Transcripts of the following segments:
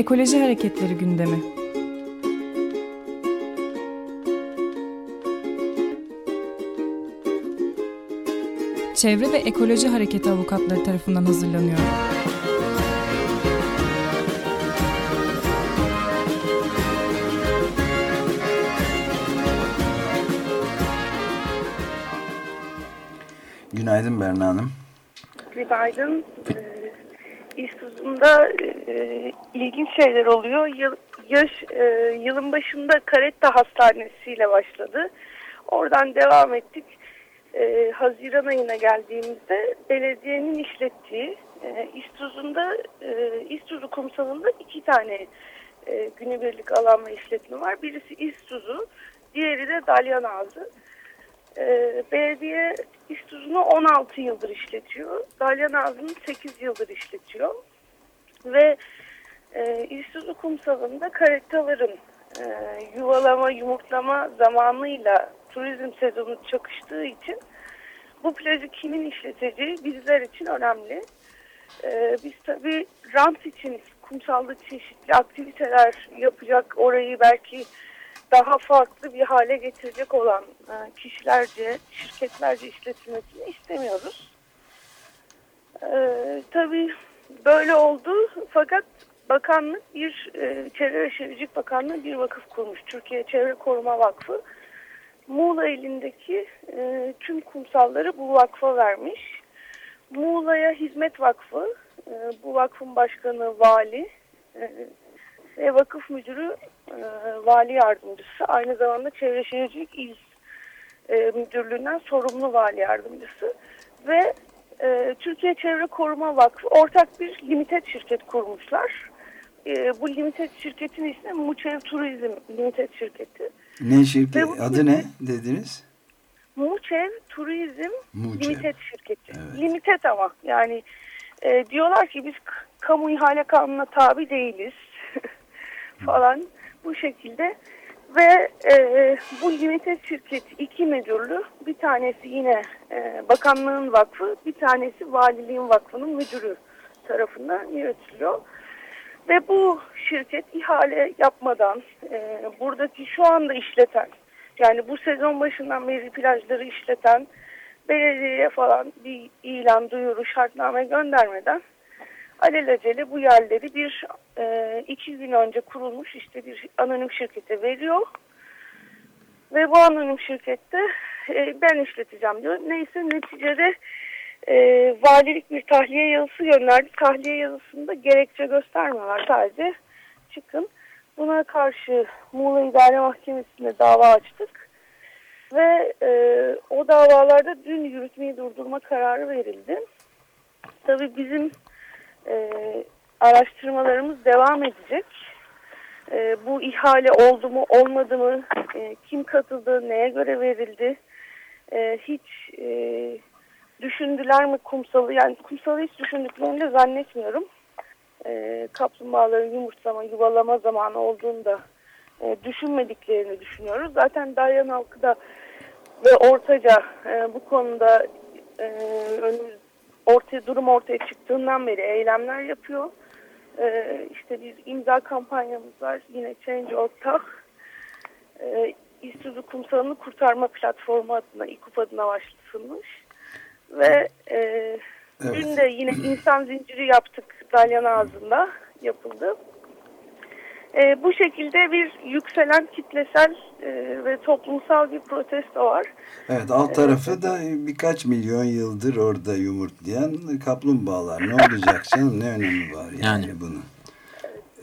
Ekoloji Hareketleri gündemi. Çevre ve Ekoloji Hareketi avukatları tarafından hazırlanıyor. Günaydın Berna Hanım. Günaydın. İstuzum'da e, ilginç şeyler oluyor. Yıl, yaş, e, yılın başında Karetta Hastanesi ile başladı. Oradan devam ettik. E, Haziran ayına geldiğimizde belediyenin işlettiği e, İstuzum'da e, İstuzu kumsalında iki tane e, günübirlik alan ve işletme var. Birisi İstuzu, diğeri de Dalyan Ağzı. E, belediye İstuzunu 16 yıldır işletiyor. Dalyan Ağzı'nı 8 yıldır işletiyor. Ve e, İstuzu kumsalında karetaların e, yuvalama, yumurtlama zamanıyla turizm sezonu çakıştığı için bu plajı kimin işleteceği bizler için önemli. E, biz tabii rant için kumsalda çeşitli aktiviteler yapacak, orayı belki daha farklı bir hale getirecek olan e, kişilerce, şirketlerce işletilmesini istemiyoruz. Ee, tabii böyle oldu fakat bakanlık bir e, Çevre ve Şehircilik Bakanlığı bir vakıf kurmuş. Türkiye Çevre Koruma Vakfı. Muğla ilindeki e, tüm kumsalları bu vakfa vermiş. Muğla'ya Hizmet Vakfı, e, bu vakfın başkanı vali e, ve vakıf müdürü e, vali yardımcısı. Aynı zamanda Çevre Şehircilik İl e, Müdürlüğü'nden sorumlu vali yardımcısı. Ve e, Türkiye Çevre Koruma Vakfı ortak bir limited şirket kurmuşlar. E, bu limited şirketin ismi Muçev Turizm Limited şirketi. Ne şirket? bu- Adı ne dediniz? Muçev Turizm Muçev. Limited şirketi. Evet. Limited ama yani e, diyorlar ki biz kamu ihale kanununa tabi değiliz falan bu şekilde ve e, bu limited şirket iki müdürlü bir tanesi yine e, bakanlığın vakfı bir tanesi valiliğin vakfının müdürü tarafından yürütülüyor. Ve bu şirket ihale yapmadan e, buradaki şu anda işleten yani bu sezon başından beri plajları işleten belediyeye falan bir ilan, duyuru, şartname göndermeden alelacele bu yerleri bir e, iki gün önce kurulmuş işte bir anonim şirkete veriyor. Ve bu anonim şirkette e, ben işleteceğim diyor. Neyse neticede e, valilik bir tahliye yazısı gönderdi. Tahliye yazısında gerekçe göstermiyorlar sadece çıkın. Buna karşı Muğla İdare Mahkemesi'nde dava açtık. Ve e, o davalarda dün yürütmeyi durdurma kararı verildi. Tabii bizim e, araştırmalarımız devam edecek. E, bu ihale oldu mu olmadı mı, e, kim katıldı, neye göre verildi, e, hiç e, düşündüler mi kumsalı, yani kumsalı hiç düşündüklerini de zannetmiyorum. E, kaplumbağaların yumurtlama, yuvalama zamanı olduğunu da e, düşünmediklerini düşünüyoruz. Zaten Dalyan halkı da ve Ortaca e, bu konuda e, önümüz ortaya durum ortaya çıktığından beri eylemler yapıyor. Ee, işte bir imza kampanyamız var. Yine Change.org ee, İstuzu Kumsalı'nı kurtarma platformu adına, İKUP adına başlatılmış. Ve e, Evet. dün de yine insan zinciri yaptık Dalyan ağzında yapıldı. E, bu şekilde bir yükselen kitlesel e, ve toplumsal bir protesto var. Evet alt tarafı da birkaç milyon yıldır orada yumurtlayan kaplumbağalar. Ne olacak canım? Ne önemi var yani, Yani. bunun?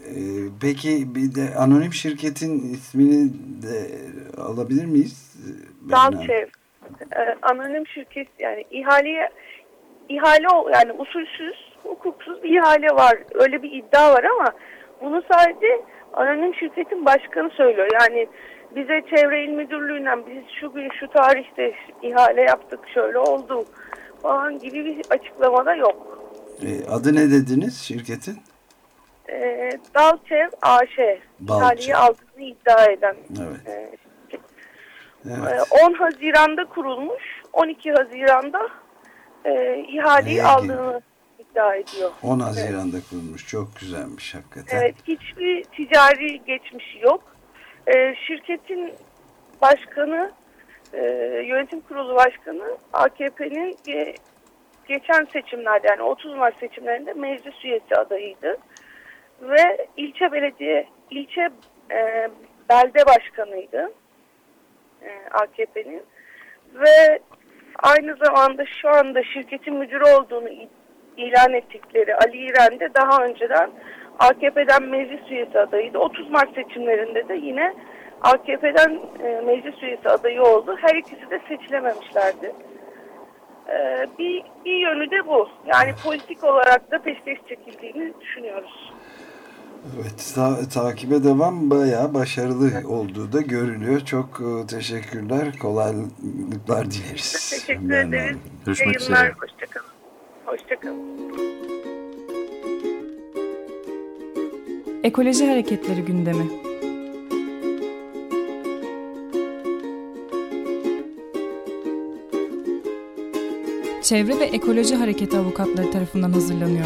Ee, peki bir de anonim şirketin ismini de alabilir miyiz? Dalçev e, anonim şirket yani ihaleye ihale o- yani usulsüz, hukuksuz bir ihale var. Öyle bir iddia var ama bunu sadece anonim şirketin başkanı söylüyor. Yani bize çevre il müdürlüğünden biz şu gün şu tarihte ihale yaptık şöyle oldu falan gibi bir açıklamada yok. Ee, adı ne dediniz şirketin? E, Dalçev AŞ ihaleyi aldığını iddia eden Evet. e. Evet. Ee, 10 Haziran'da kurulmuş. 12 Haziran'da e, ihaleyi Neye aldığını iddia ediyor. 10 Haziran'da evet. kurulmuş. Çok güzelmiş hakikaten. Evet. Hiçbir ticari geçmişi yok. Ee, şirketin başkanı, e, yönetim kurulu başkanı AKP'nin ge geçen seçimlerde yani 30 Mart seçimlerinde meclis üyesi adayıydı. Ve ilçe belediye, ilçe e, belde başkanıydı e, AKP'nin. Ve aynı zamanda şu anda şirketin müdürü olduğunu ilan ettikleri Ali İren de daha önceden AKP'den meclis üyesi adayıydı. 30 Mart seçimlerinde de yine AKP'den e, meclis üyesi adayı oldu. Her ikisi de seçilememişlerdi. E, bir, bir yönü de bu. Yani politik olarak da peşkeş çekildiğini düşünüyoruz. Evet, ta takibe devam bayağı başarılı olduğu da görülüyor. Çok e, teşekkürler, kolaylıklar dileriz. Teşekkür ederiz. Görüşmek üzere. Hoşçakalın. Hoşçakalın. Ekoloji Hareketleri gündemi. Çevre ve Ekoloji Hareketi avukatları tarafından hazırlanıyor.